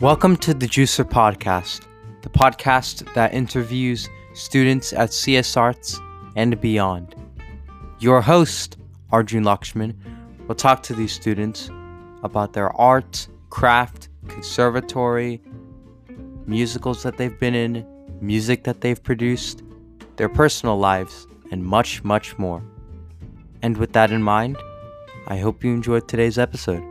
Welcome to the Juicer Podcast, the podcast that interviews students at CS Arts and beyond. Your host, Arjun Lakshman, will talk to these students about their art, craft, conservatory, musicals that they've been in, music that they've produced, their personal lives, and much, much more. And with that in mind, I hope you enjoyed today's episode.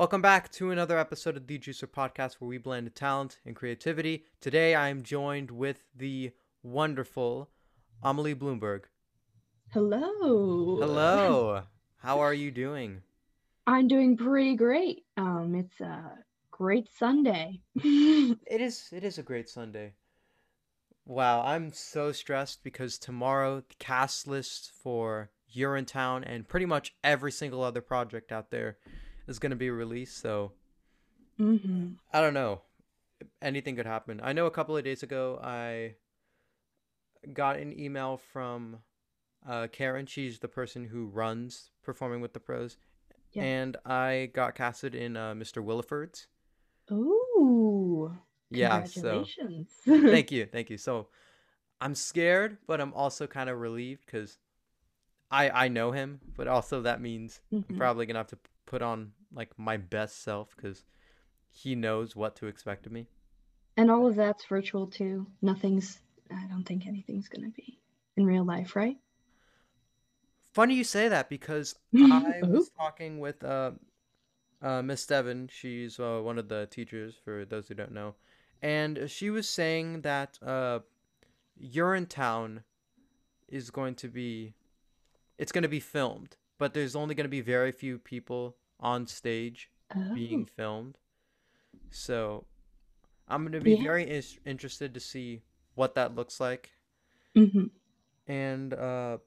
Welcome back to another episode of the Juicer Podcast where we blend talent and creativity. Today I am joined with the wonderful Amelie Blumberg. Hello. Hello. How are you doing? I'm doing pretty great. Um, it's a great Sunday. It is it is a great Sunday. Wow, I'm so stressed because tomorrow the cast list for Urinetown and pretty much every single other project out there is going to be released, so hmm I don't know. Anything could happen. I know a couple of days ago I got an email from uh, Karen. She's the person who runs Performing with the Pros. Yeah. And I got casted in uh, Mr. Williford's. Ooh. Yeah, so thank you, thank you. So I'm scared, but I'm also kind of relieved because I I know him, but also that means I'm Mhm. probably gonna have to put on like my best self because he knows what to expect of me. And all of that's virtual too. Nothing's, I don't think anything's going to be in real life, right? Funny you say that because I was talking with uh, uh, Miss Devon. She's uh, one of the teachers for those who don't know, and she was saying that uh, Urinetown is going to be, it's going to be filmed, but there's only going to be very few people on stage being Oh. filmed. So I'm going to be Yeah. very is- interested to see what that looks like hmm and uh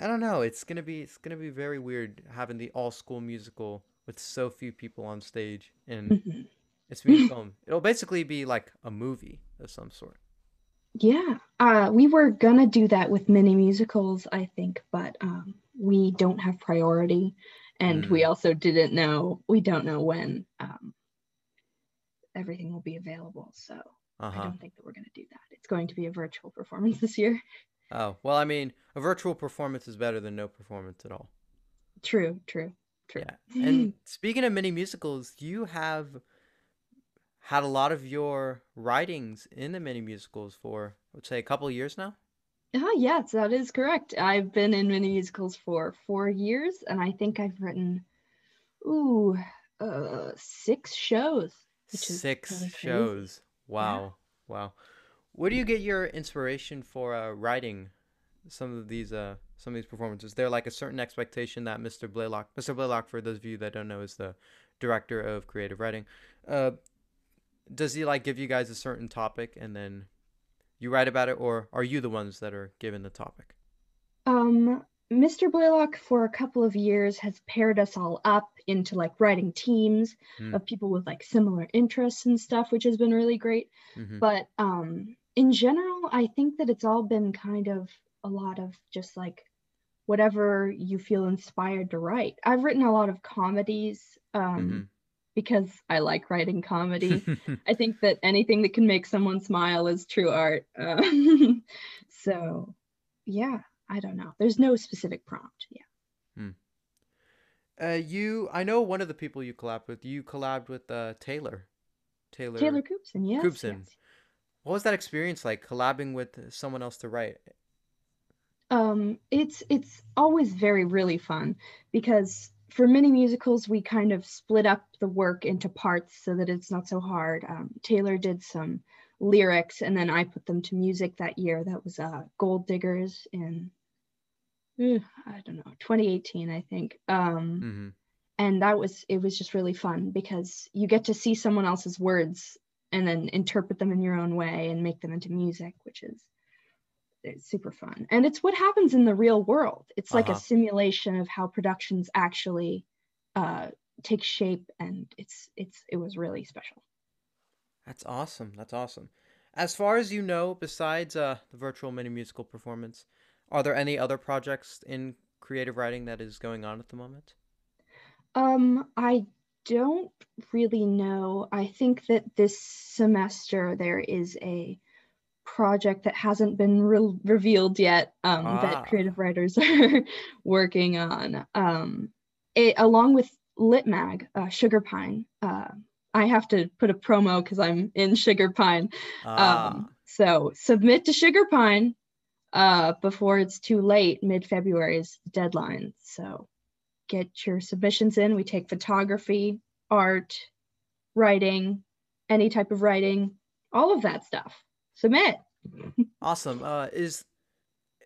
I don't know. It's gonna be it's gonna be very weird having the all school musical with so few people on stage and hmm it's being filmed. It'll basically be like a movie of some sort. Yeah. Uh, we were gonna do that with mini musicals, I think, but um, we don't have priority, and we Mm. also didn't know, we don't know when um, everything will be available. So Uh I don't think that we're gonna do that. It's going to be a virtual performance this year. Oh well, I mean, a virtual performance is better than no performance at all. True, true, true. Yeah. And speaking of mini musicals, you have had a lot of your writings in the mini musicals for, let's say, a couple of years now. Ah, yes, that is correct. I've been in mini musicals for four years, and I think I've written, ooh, uh, six shows, Six really shows. Wow. Wow. Where do you get your inspiration for uh, writing some of these uh some of these performances? Is there like a certain expectation that Mr. Blaylock, Mr. Blaylock, for those of you that don't know, is the director of creative writing. Uh, does he like give you guys a certain topic and then you write about it, or are you the ones that are given the topic? Um, Mr. Blaylock, for a couple of years, has paired us all up into like writing teams Hmm. of people with like similar interests and stuff, which has been really great. hmm But um, in general, I think that it's all been kind of a lot of just like whatever you feel inspired to write. I've written a lot of comedies um, because I like writing comedy. I think that anything that can make someone smile is true art. Uh, so, yeah, I don't know. There's no specific prompt. Yeah. Uh, you, I know one of the people you collabed with. You collabed with uh, Taylor. Taylor. Taylor Coopson, yes. Coopson. yes. What was that experience like, collabing with someone else to write? Um, it's it's always very really fun because for mini musicals we kind of split up the work into parts so that it's not so hard. Um, Taylor did some lyrics and then I put them to music that year. That was uh, Gold Diggers in I don't know 2018 I think. Um, Mm-hmm. and that was it was just really fun because you get to see someone else's words and then interpret them in your own way and make them into music, which is it's super fun. And it's what happens in the real world. It's like Uh-huh. a simulation of how productions actually uh, take shape, and it's it's it was really special. That's awesome. That's awesome. As far as you know, besides uh, the virtual mini musical performance, Are there any other projects in creative writing that is going on at the moment? Um, I don't really know. I think that this semester there is a project that hasn't been re- revealed yet um, ah. that creative writers are working on. Um, it, along with LitMag, uh, Sugar Pine. Uh, I have to put a promo because I'm in Sugar Pine. Ah. Um, so submit to Sugar Pine uh, before it's too late. Mid February is the deadline. So get your submissions in. We take photography, art, writing, any type of writing, all of that stuff. Submit. awesome. Uh, is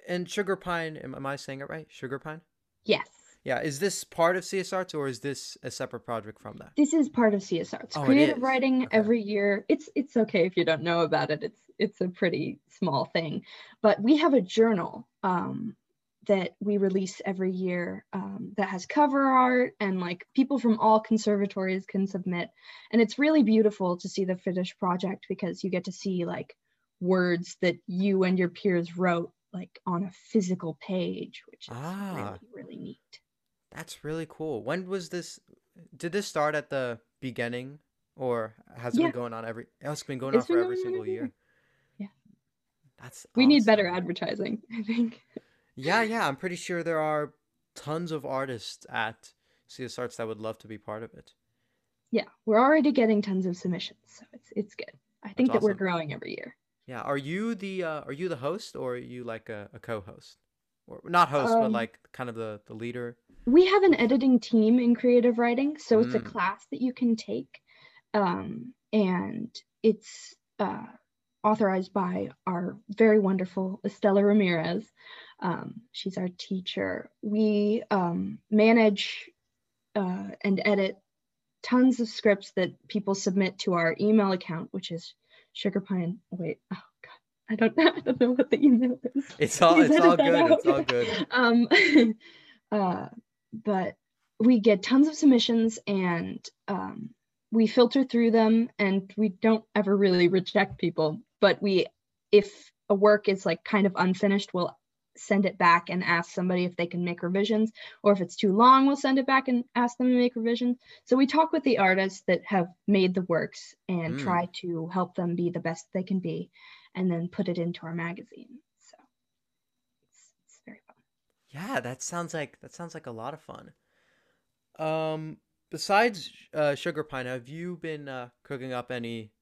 and Sugar Pine? Am, am I saying it right? Sugar Pine. Yes. Yeah, is this part of CS Arts or is this a separate project from that? This is part of CS Arts. Oh, Creative writing okay. every year. It's it's okay if you don't know about it. It's it's a pretty small thing, but we have a journal um, that we release every year um, that has cover art and like people from all conservatories can submit, and it's really beautiful to see the finished project because you get to see like words that you and your peers wrote like on a physical page, which is ah. really really neat. That's really cool. When was this? Did this start at the beginning, or has it yeah. been going on every? It's been going it's on for every single year. Yeah, that's. We awesome. need better advertising. I think. yeah, yeah. I'm pretty sure there are tons of artists at CS Arts that would love to be part of it. Yeah, we're already getting tons of submissions, so it's it's good. I think that's that awesome. we're growing every year. Yeah. Are you the uh, Are you the host, or are you like a, a co-host, or not host, um, but like kind of the the leader? we have an editing team in creative writing so it's mm. a class that you can take um, and it's uh, authorized by our very wonderful estella ramirez um, she's our teacher we um, manage uh, and edit tons of scripts that people submit to our email account which is sugarpine wait oh god I don't, I don't know what the email is. It's all, it's all good. Out. It's all good. Um, uh, but we get tons of submissions and um, we filter through them and we don't ever really reject people but we if a work is like kind of unfinished we'll send it back and ask somebody if they can make revisions or if it's too long we'll send it back and ask them to make revisions so we talk with the artists that have made the works and mm. try to help them be the best they can be and then put it into our magazine So it's, it's very fun. yeah, that sounds like that sounds like a lot of fun. Um, besides uh, Sugar Pine, have you been uh, cooking up any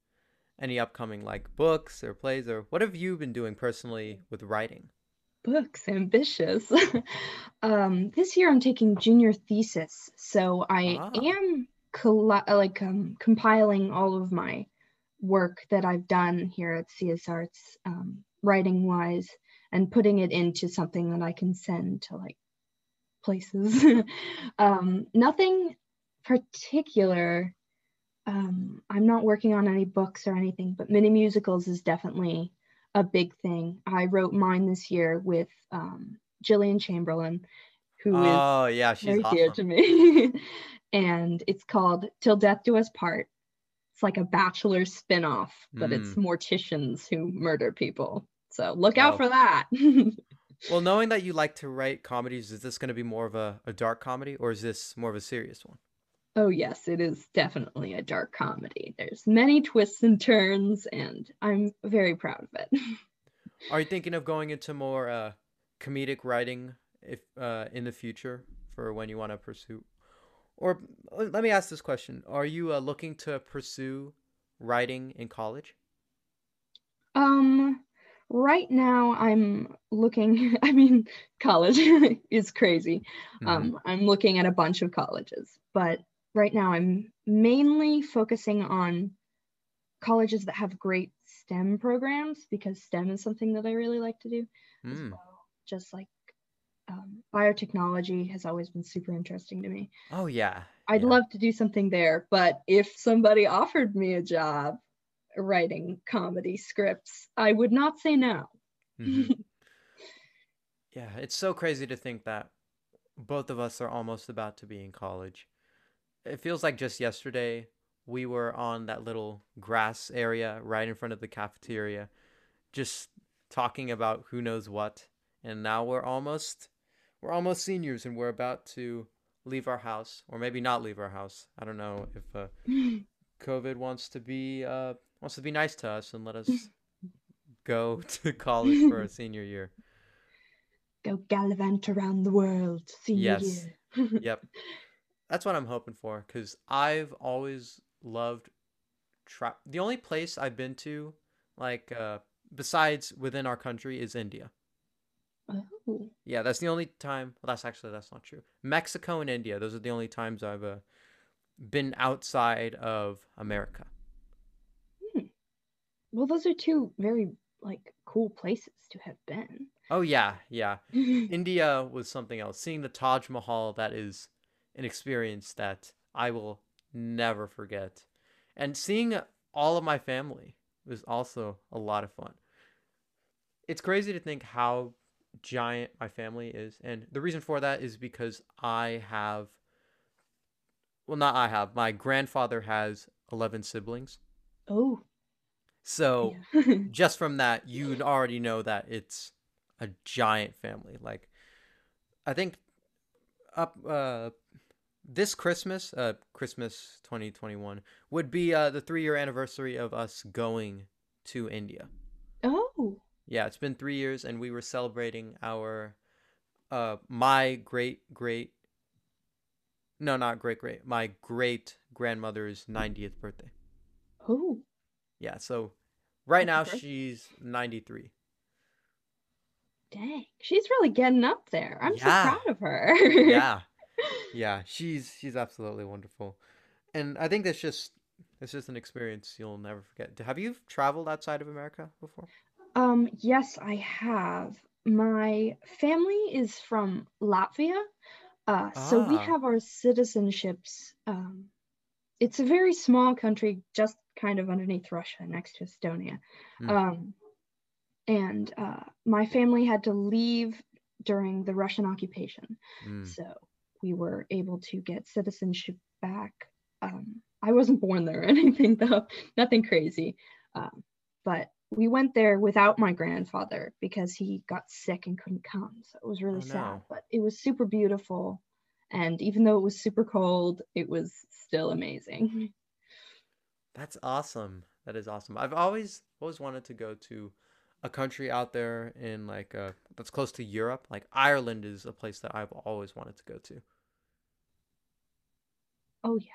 any upcoming like books or plays or what have you been doing personally with writing? Books, ambitious. um, this year I'm taking junior thesis, so I ah. am coll- like um, compiling all of my work that I've done here at CS Arts, um, writing wise, and putting it into something that I can send to like places. um, nothing particular. Um, I'm not working on any books or anything, but mini musicals is definitely a big thing. I wrote mine this year with um, Jillian Chamberlain, who oh, is yeah, she's very awesome. dear to me. and it's called Till Death Do Us Part. It's like a bachelor spin-off, but mm. it's morticians who murder people. So look out oh. for that. well, knowing that you like to write comedies, is this going to be more of a, a dark comedy or is this more of a serious one? Oh, yes, it is definitely a dark comedy. There's many twists and turns, and I'm very proud of it. Are you thinking of going into more uh, comedic writing if uh, in the future for when you want to pursue? Or let me ask this question: Are you uh, looking to pursue writing in college? Um, right now i'm looking i mean college is crazy mm-hmm. um, i'm looking at a bunch of colleges but right now i'm mainly focusing on colleges that have great stem programs because stem is something that i really like to do mm. well just like um, biotechnology has always been super interesting to me oh yeah i'd yeah. love to do something there but if somebody offered me a job writing comedy scripts, I would not say no. Mm-hmm. yeah, it's so crazy to think that both of us are almost about to be in college. It feels like just yesterday we were on that little grass area right in front of the cafeteria, just talking about who knows what. and now we're almost we're almost seniors, and we're about to leave our house, or maybe not leave our house. I don't know if uh, COVID wants to be uh, wants to be nice to us and let us go to college for a senior year. Go gallivant around the world, senior Yes. year. Yep, that's what I'm hoping for. Cause I've always loved tra- The only place I've been to, like uh, besides within our country, is India. Oh, Yeah, that's the only time. Well, that's actually that's not true. Mexico and India. Those are the only times I've uh, been outside of America. Hmm. well, those are two very like cool places to have been. Oh yeah, yeah. India was something else. Seeing the Taj Mahal, that is an experience that I will never forget. And seeing all of my family was also a lot of fun. It's crazy to think how giant my family is. And the reason for that is because I have, well, not I have, my grandfather has 11 siblings. oh, So yeah. just from that, you'd already know that it's a giant family. Like, I think up uh, this Christmas, uh, Christmas 2021, would be uh, the three year anniversary of us going to India. oh, Yeah, it's been three years, and we were celebrating our, uh, my great great, no, not great great, my great grandmother's 90th birthday. oh. Yeah, so right now she's 93. Dang, she's really getting up there. I'm Yeah. so proud of her. yeah yeah she's she's absolutely wonderful and i think that's just it's just an experience you'll never forget have you traveled outside of america before Um, yes, I have. My family is from Latvia. Uh, so we Ah. have our citizenships. Um, it's a very small country, just kind of underneath Russia, next to Estonia. Hmm. Um, and uh, my family had to leave during the Russian occupation. Mm. So we were able to get citizenship back. Um, I wasn't born there or anything, though, nothing crazy. Um, but we went there without my grandfather because he got sick and couldn't come. So it was really Oh, sad, no. but it was super beautiful. And even though it was super cold, it was still amazing. that's awesome that is awesome i've always always wanted to go to a country out there in like uh that's close to europe like ireland is a place that i've always wanted to go to Oh, yeah.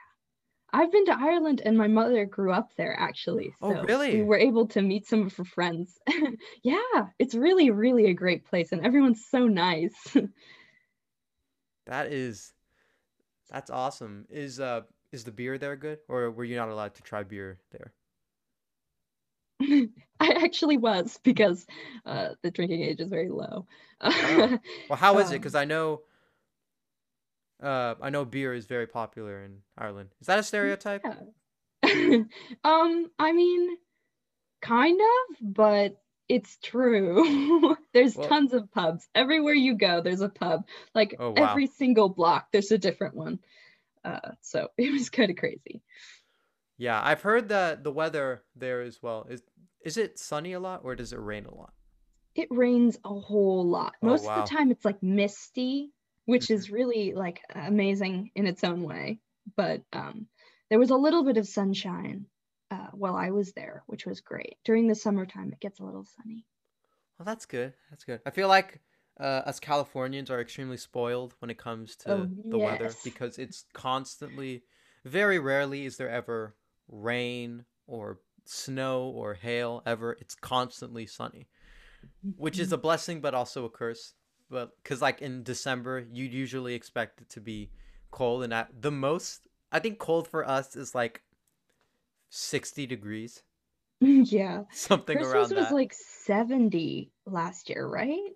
I've been to Ireland and my mother grew up there actually. Oh, So really? we were able to meet some of her friends. yeah, it's really, really a great place and everyone's so nice. that is that's awesome is uh is the beer there good or were you not allowed to try beer there I actually was because uh, the drinking age is very low. Oh. Well, how is it? Um, Because I know, uh, I know beer is very popular in Ireland. Is that a stereotype? Yeah. um, I mean, kind of, but it's true. there's Well- tons of pubs. Everywhere you go, there's a pub. Like Oh, wow. every single block, there's a different one. Uh, so it was kind of crazy. Yeah, I've heard that the weather there as well is. Is it sunny a lot or does it rain a lot? It rains a whole lot. Oh, Most wow. Mm-hmm. of the time, it's like misty, which is really like amazing in its own way. But um, there was a little bit of sunshine uh, while I was there, which was great. During the summertime, it gets a little sunny. Well, that's good. That's good. I feel like uh, us Californians are extremely spoiled when it comes to Oh, the weather because it's constantly, very rarely is there ever rain or snow or hail ever. It's constantly sunny. which is a blessing but also a curse but because like in december you'd usually expect it to be cold and at the most i think cold for us is like 60 degrees yeah. something Christmas around was that like 70 last year, right?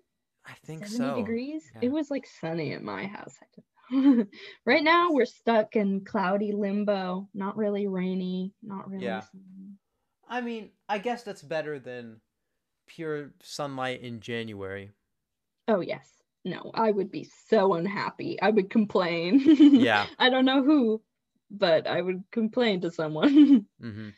i think 70 so degrees. yeah. It was like sunny at my house. I. right now, we're stuck in cloudy limbo. Not really rainy, not really Yeah. sunny. i mean i guess that's better than pure sunlight in january Oh, yes. No, I would be so unhappy. I would complain. Yeah. I don't know who, but I would complain to someone. mm-hmm.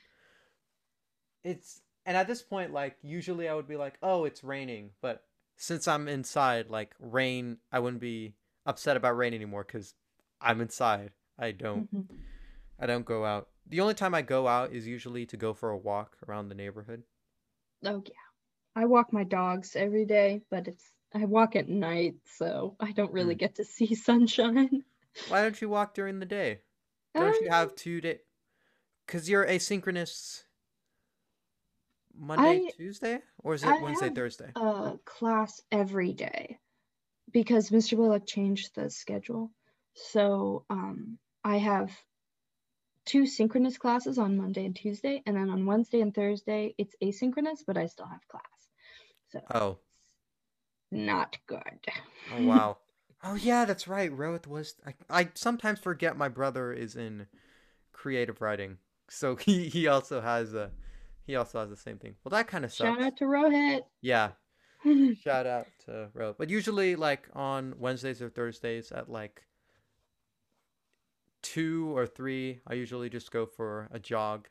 it's and at this point like usually i would be like oh it's raining but since I'm inside, like rain, I wouldn't be upset about rain anymore because I'm inside. I don't Mhm. I don't go out. The only time I go out is usually to go for a walk around the neighborhood. Oh yeah. I walk my dogs every day, but it's I walk at night, so I don't really Mm. get to see sunshine. Why don't you walk during the day? Don't you Um, have two day? Cause you're asynchronous Monday, I Tuesday, or is I it Wednesday, have Thursday? a class every day because Mr. Willock changed the schedule. So um I have two synchronous classes on Monday and Tuesday, and then on Wednesday and Thursday it's asynchronous, but I still have class. So Oh, not good. oh wow. Oh yeah, that's right. Rohit was. I, I sometimes forget my brother is in creative writing, so he he also has a he also has the same thing. Well, that kind of Shout out to Rohit. Yeah, shout out to Rohit. But usually, like on Wednesdays or Thursdays at like two or three, I usually just go for a jog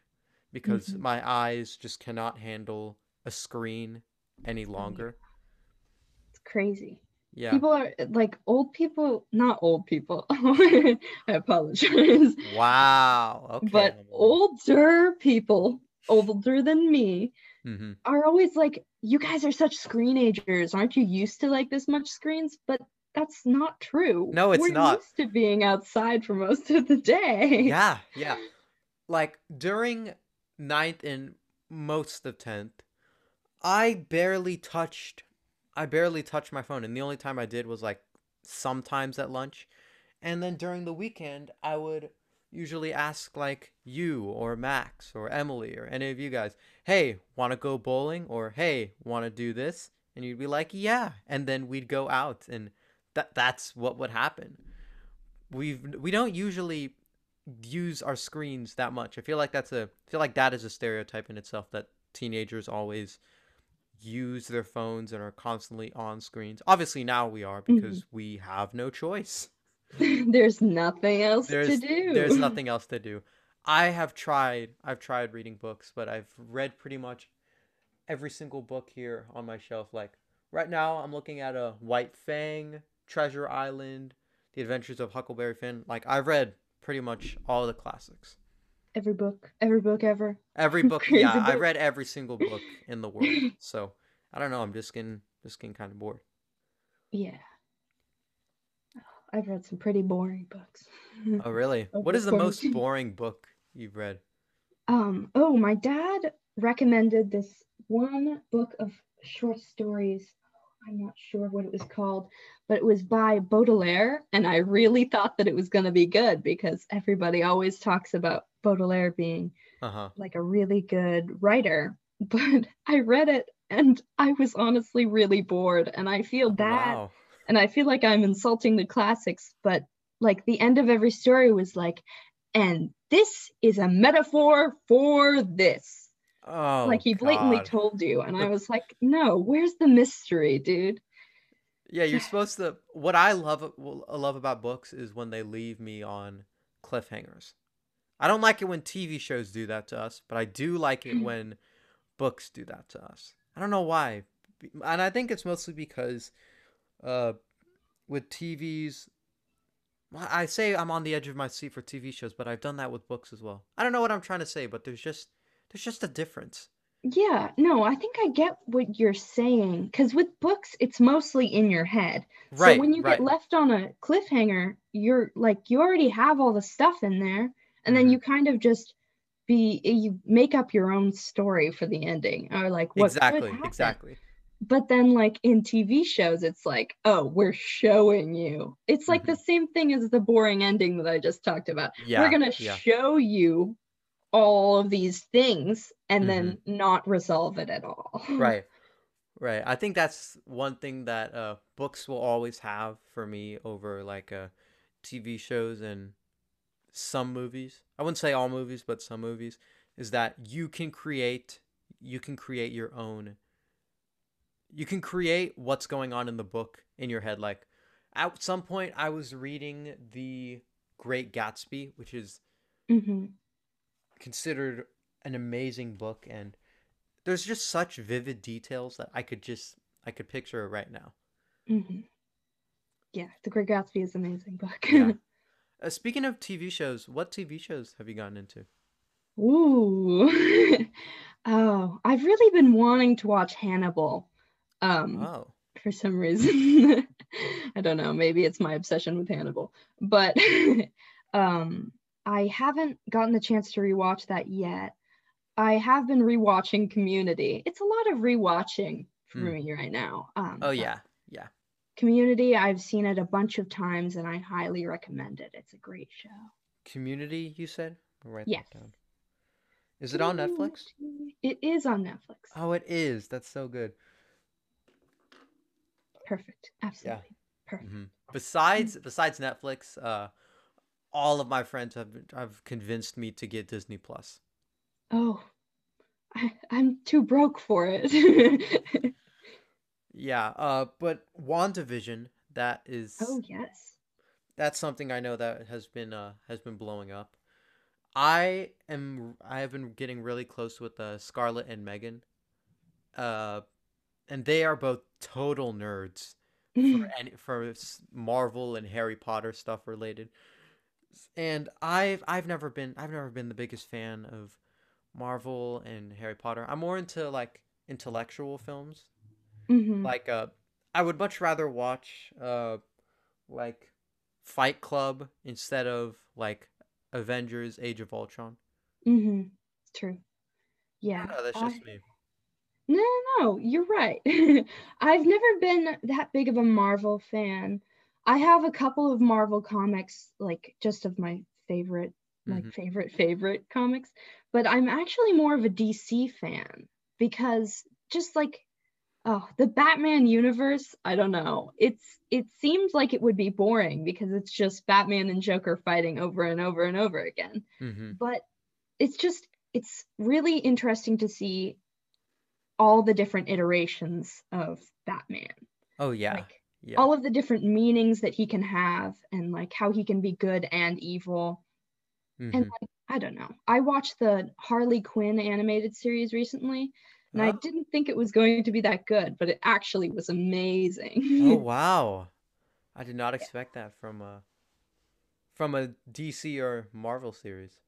because Mhm. my eyes just cannot handle a screen any longer. It's crazy. Yeah. People are like old people, not old people. I apologize. Wow. Okay. But older people, older than me, Mhm. are always like, you guys are such screenagers. Aren't you used to like this much screens? But that's not true. No, it's We're not. used to being outside for most of the day. Yeah, yeah. Like during ninth and most of tenth, I barely touched I barely touched my phone, and the only time I did was like sometimes at lunch. And then during the weekend, I would usually ask like you or Max or Emily or any of you guys, "Hey, want to go bowling?" or "Hey, want to do this?" And you'd be like, "Yeah." And then we'd go out and that that's what would happen. We've we don't usually use our screens that much. I feel like that's a I feel like that is a stereotype in itself that teenagers always use their phones and are constantly on screens. Obviously now we are because mm-hmm. we have no choice. There's nothing else to do. there's nothing else to do. I have tried I've tried reading books, but I've read pretty much every single book here on my shelf. Like right now I'm looking at a White Fang, Treasure Island, The Adventures of Huckleberry Finn. Like I've read pretty much all the classics. Every book, every book ever. Every book, yeah, I read every single book in the world. So I don't know. I'm just getting just getting kind of bored. Yeah. I've read some pretty boring books. Oh, really? What is the most boring book you've read? Um, oh, my dad recommended this one book of short stories. I'm not sure what it was called, but it was by Baudelaire, and I really thought that it was going to be good because everybody always talks about Baudelaire being Uh huh. like a really good writer. But I read it and I was honestly really bored, and I feel bad Wow. And I feel like I'm insulting the classics, but like the end of every story was like, and this is a metaphor for this. Oh, like he blatantly God. told you, and I was like, no, where's the mystery, dude? Yeah, you're supposed to. What I love love about books is when they leave me on cliffhangers. I don't like it when TV shows do that to us, but I do like it mm. when books do that to us. I don't know why, and I think it's mostly because, uh, with TVs, I say I'm on the edge of my seat for TV shows, but I've done that with books as well. I don't know what I'm trying to say, but there's just there's just a difference. Yeah, no, I think I get what you're saying because with books, it's mostly in your head. Right. so when you right. get left on a cliffhanger, you're like, you already have all the stuff in there, and then Mhm. you kind of just be you make up your own story for the ending or like what exactly. Exactly. But then like in TV shows it's like oh we're showing you. It's like the same thing as the boring ending that I just talked about. Yeah. we're going to yeah. show you all of these things and then not resolve it at all. Right right. I think that's one thing that uh books will always have for me over like uh tv shows and some movies. I wouldn't say all movies but some movies is that you can create you can create your own you can create what's going on in the book in your head like at some point i was reading the great gatsby which is hmm considered an amazing book and there's just such vivid details that I could just I could picture it right now. hmm Yeah, The Great Gatsby is an amazing book. Yeah. Uh, speaking of TV shows, what TV shows have you gotten into? Ooh. oh, I've really been wanting to watch Hannibal. Um, Oh, for some reason. I don't know, maybe it's my obsession with Hannibal. But um I haven't gotten the chance to rewatch that yet. I have been rewatching Community. It's a lot of rewatching for Hmm. me right now. Um, oh yeah, yeah. Community, I've seen it a bunch of times and I highly recommend it. It's a great show. Community, you said? Write Yes. down. Is it on Netflix? It is on Netflix. Oh, it is. That's so good. Perfect. Absolutely. Perfect. hmm Besides, besides Netflix, uh, all of my friends have have convinced me to get Disney Plus. Oh, I, I'm too broke for it. Yeah, uh, but WandaVision, that is oh, yes. that's something I know that has been uh has been blowing up. I am I have been getting really close with uh, Scarlett and Megan. Uh and they are both total nerds for any for Marvel and Harry Potter stuff related. And I've I've never been I've never been the biggest fan of Marvel and Harry Potter. I'm more into like intellectual films Mhm. like uh i would much rather watch uh like fight club instead of like avengers age of ultron Mhm. True. Yeah. know that's I- just me No, no, no, you're right. I've never been that big of a Marvel fan. I have a couple of Marvel comics, like just of my favorite, like Mhm. favorite, favorite comics, but I'm actually more of a DC fan because just like, oh, the Batman universe, I don't know. It's it seems like it would be boring because it's just Batman and Joker fighting over and over and over again. hmm but it's just it's really interesting to see all the different iterations of Batman. oh yeah Like yeah all of the different meanings that he can have and like how he can be good and evil. Mhm. And like I don't know. I watched the Harley Quinn animated series recently and I Oh. didn't think it was going to be that good, but it actually was amazing. oh wow i did not expect that from a from a dc or marvel series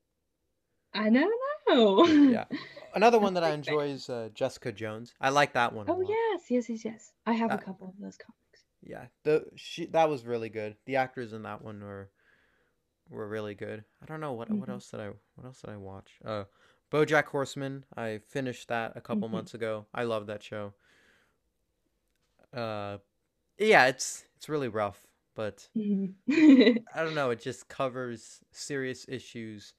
I don't know. yeah another one that i enjoy is uh, jessica jones i like that one Oh yes, yes, yes, yes. I have a couple of those comics. Yeah, the she that was really good. The actors in that one were were really good. I don't know what what Mhm. else did I what else did I watch? Uh, BoJack Horseman. I finished that a couple Mhm. months ago. I love that show. Uh, yeah, it's it's really rough, but Mhm. I don't know. It just covers serious issues,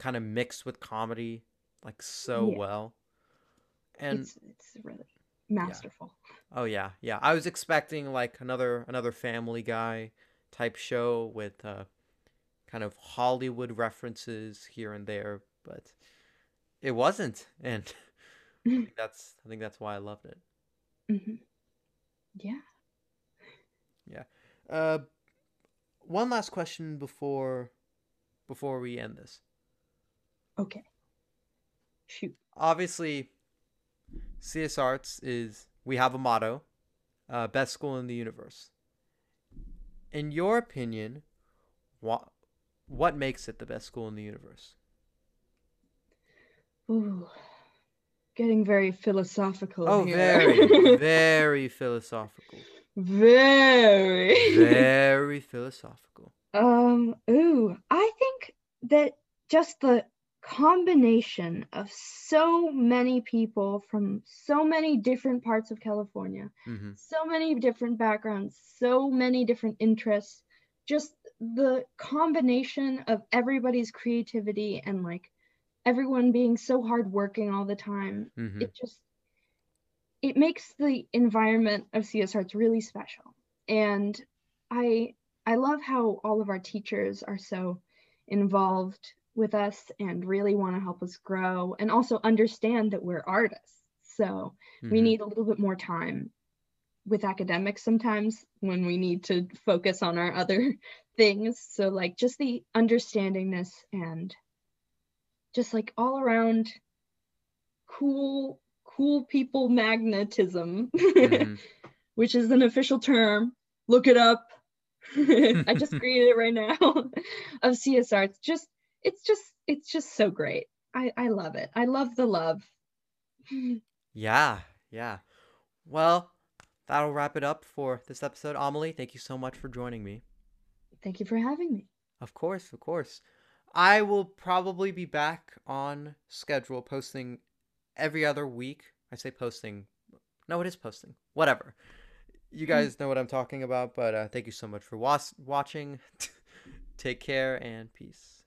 kind of mixed with comedy, like so Yeah. well. And it's it's really masterful. Oh yeah, yeah. I was expecting like another another Family Guy type show with uh, kind of Hollywood references here and there, but it wasn't, and I think that's I think that's why I loved it. hmm Yeah. Yeah. Uh, one last question before before we end this. Okay. Shoot. Obviously, CS Arts is we have a motto, uh, best school in the universe. In your opinion, what what makes it the best school in the universe? Ooh. Getting very philosophical Oh, here. very, very philosophical. very. Very philosophical. Um, ooh, I think that just the combination of so many people from so many different parts of California, hmm so many different backgrounds, so many different interests, just the combination of everybody's creativity and like everyone being so hardworking all the time, hmm it just it makes the environment of CS Arts really special. And I I love how all of our teachers are so involved with us and really want to help us grow and also understand that we're artists. So we Mhm. need a little bit more time with academics sometimes when we need to focus on our other things. So like just the understandingness and just like all around cool cool people magnetism Mhm. which is an official term. Look it up. I just created it right now of CS Arts. It's just it's just it's just so great. I I love it. I love the love. Yeah, yeah. Well, that'll wrap it up for this episode. Amelie, thank you so much for joining me. Thank you for having me. Of course, of course. I will probably be back on schedule posting every other week. I say posting. No, it is posting. Whatever. You hmm. guys know what I'm talking about, but uh, thank you so much for was- watching. Take care and peace.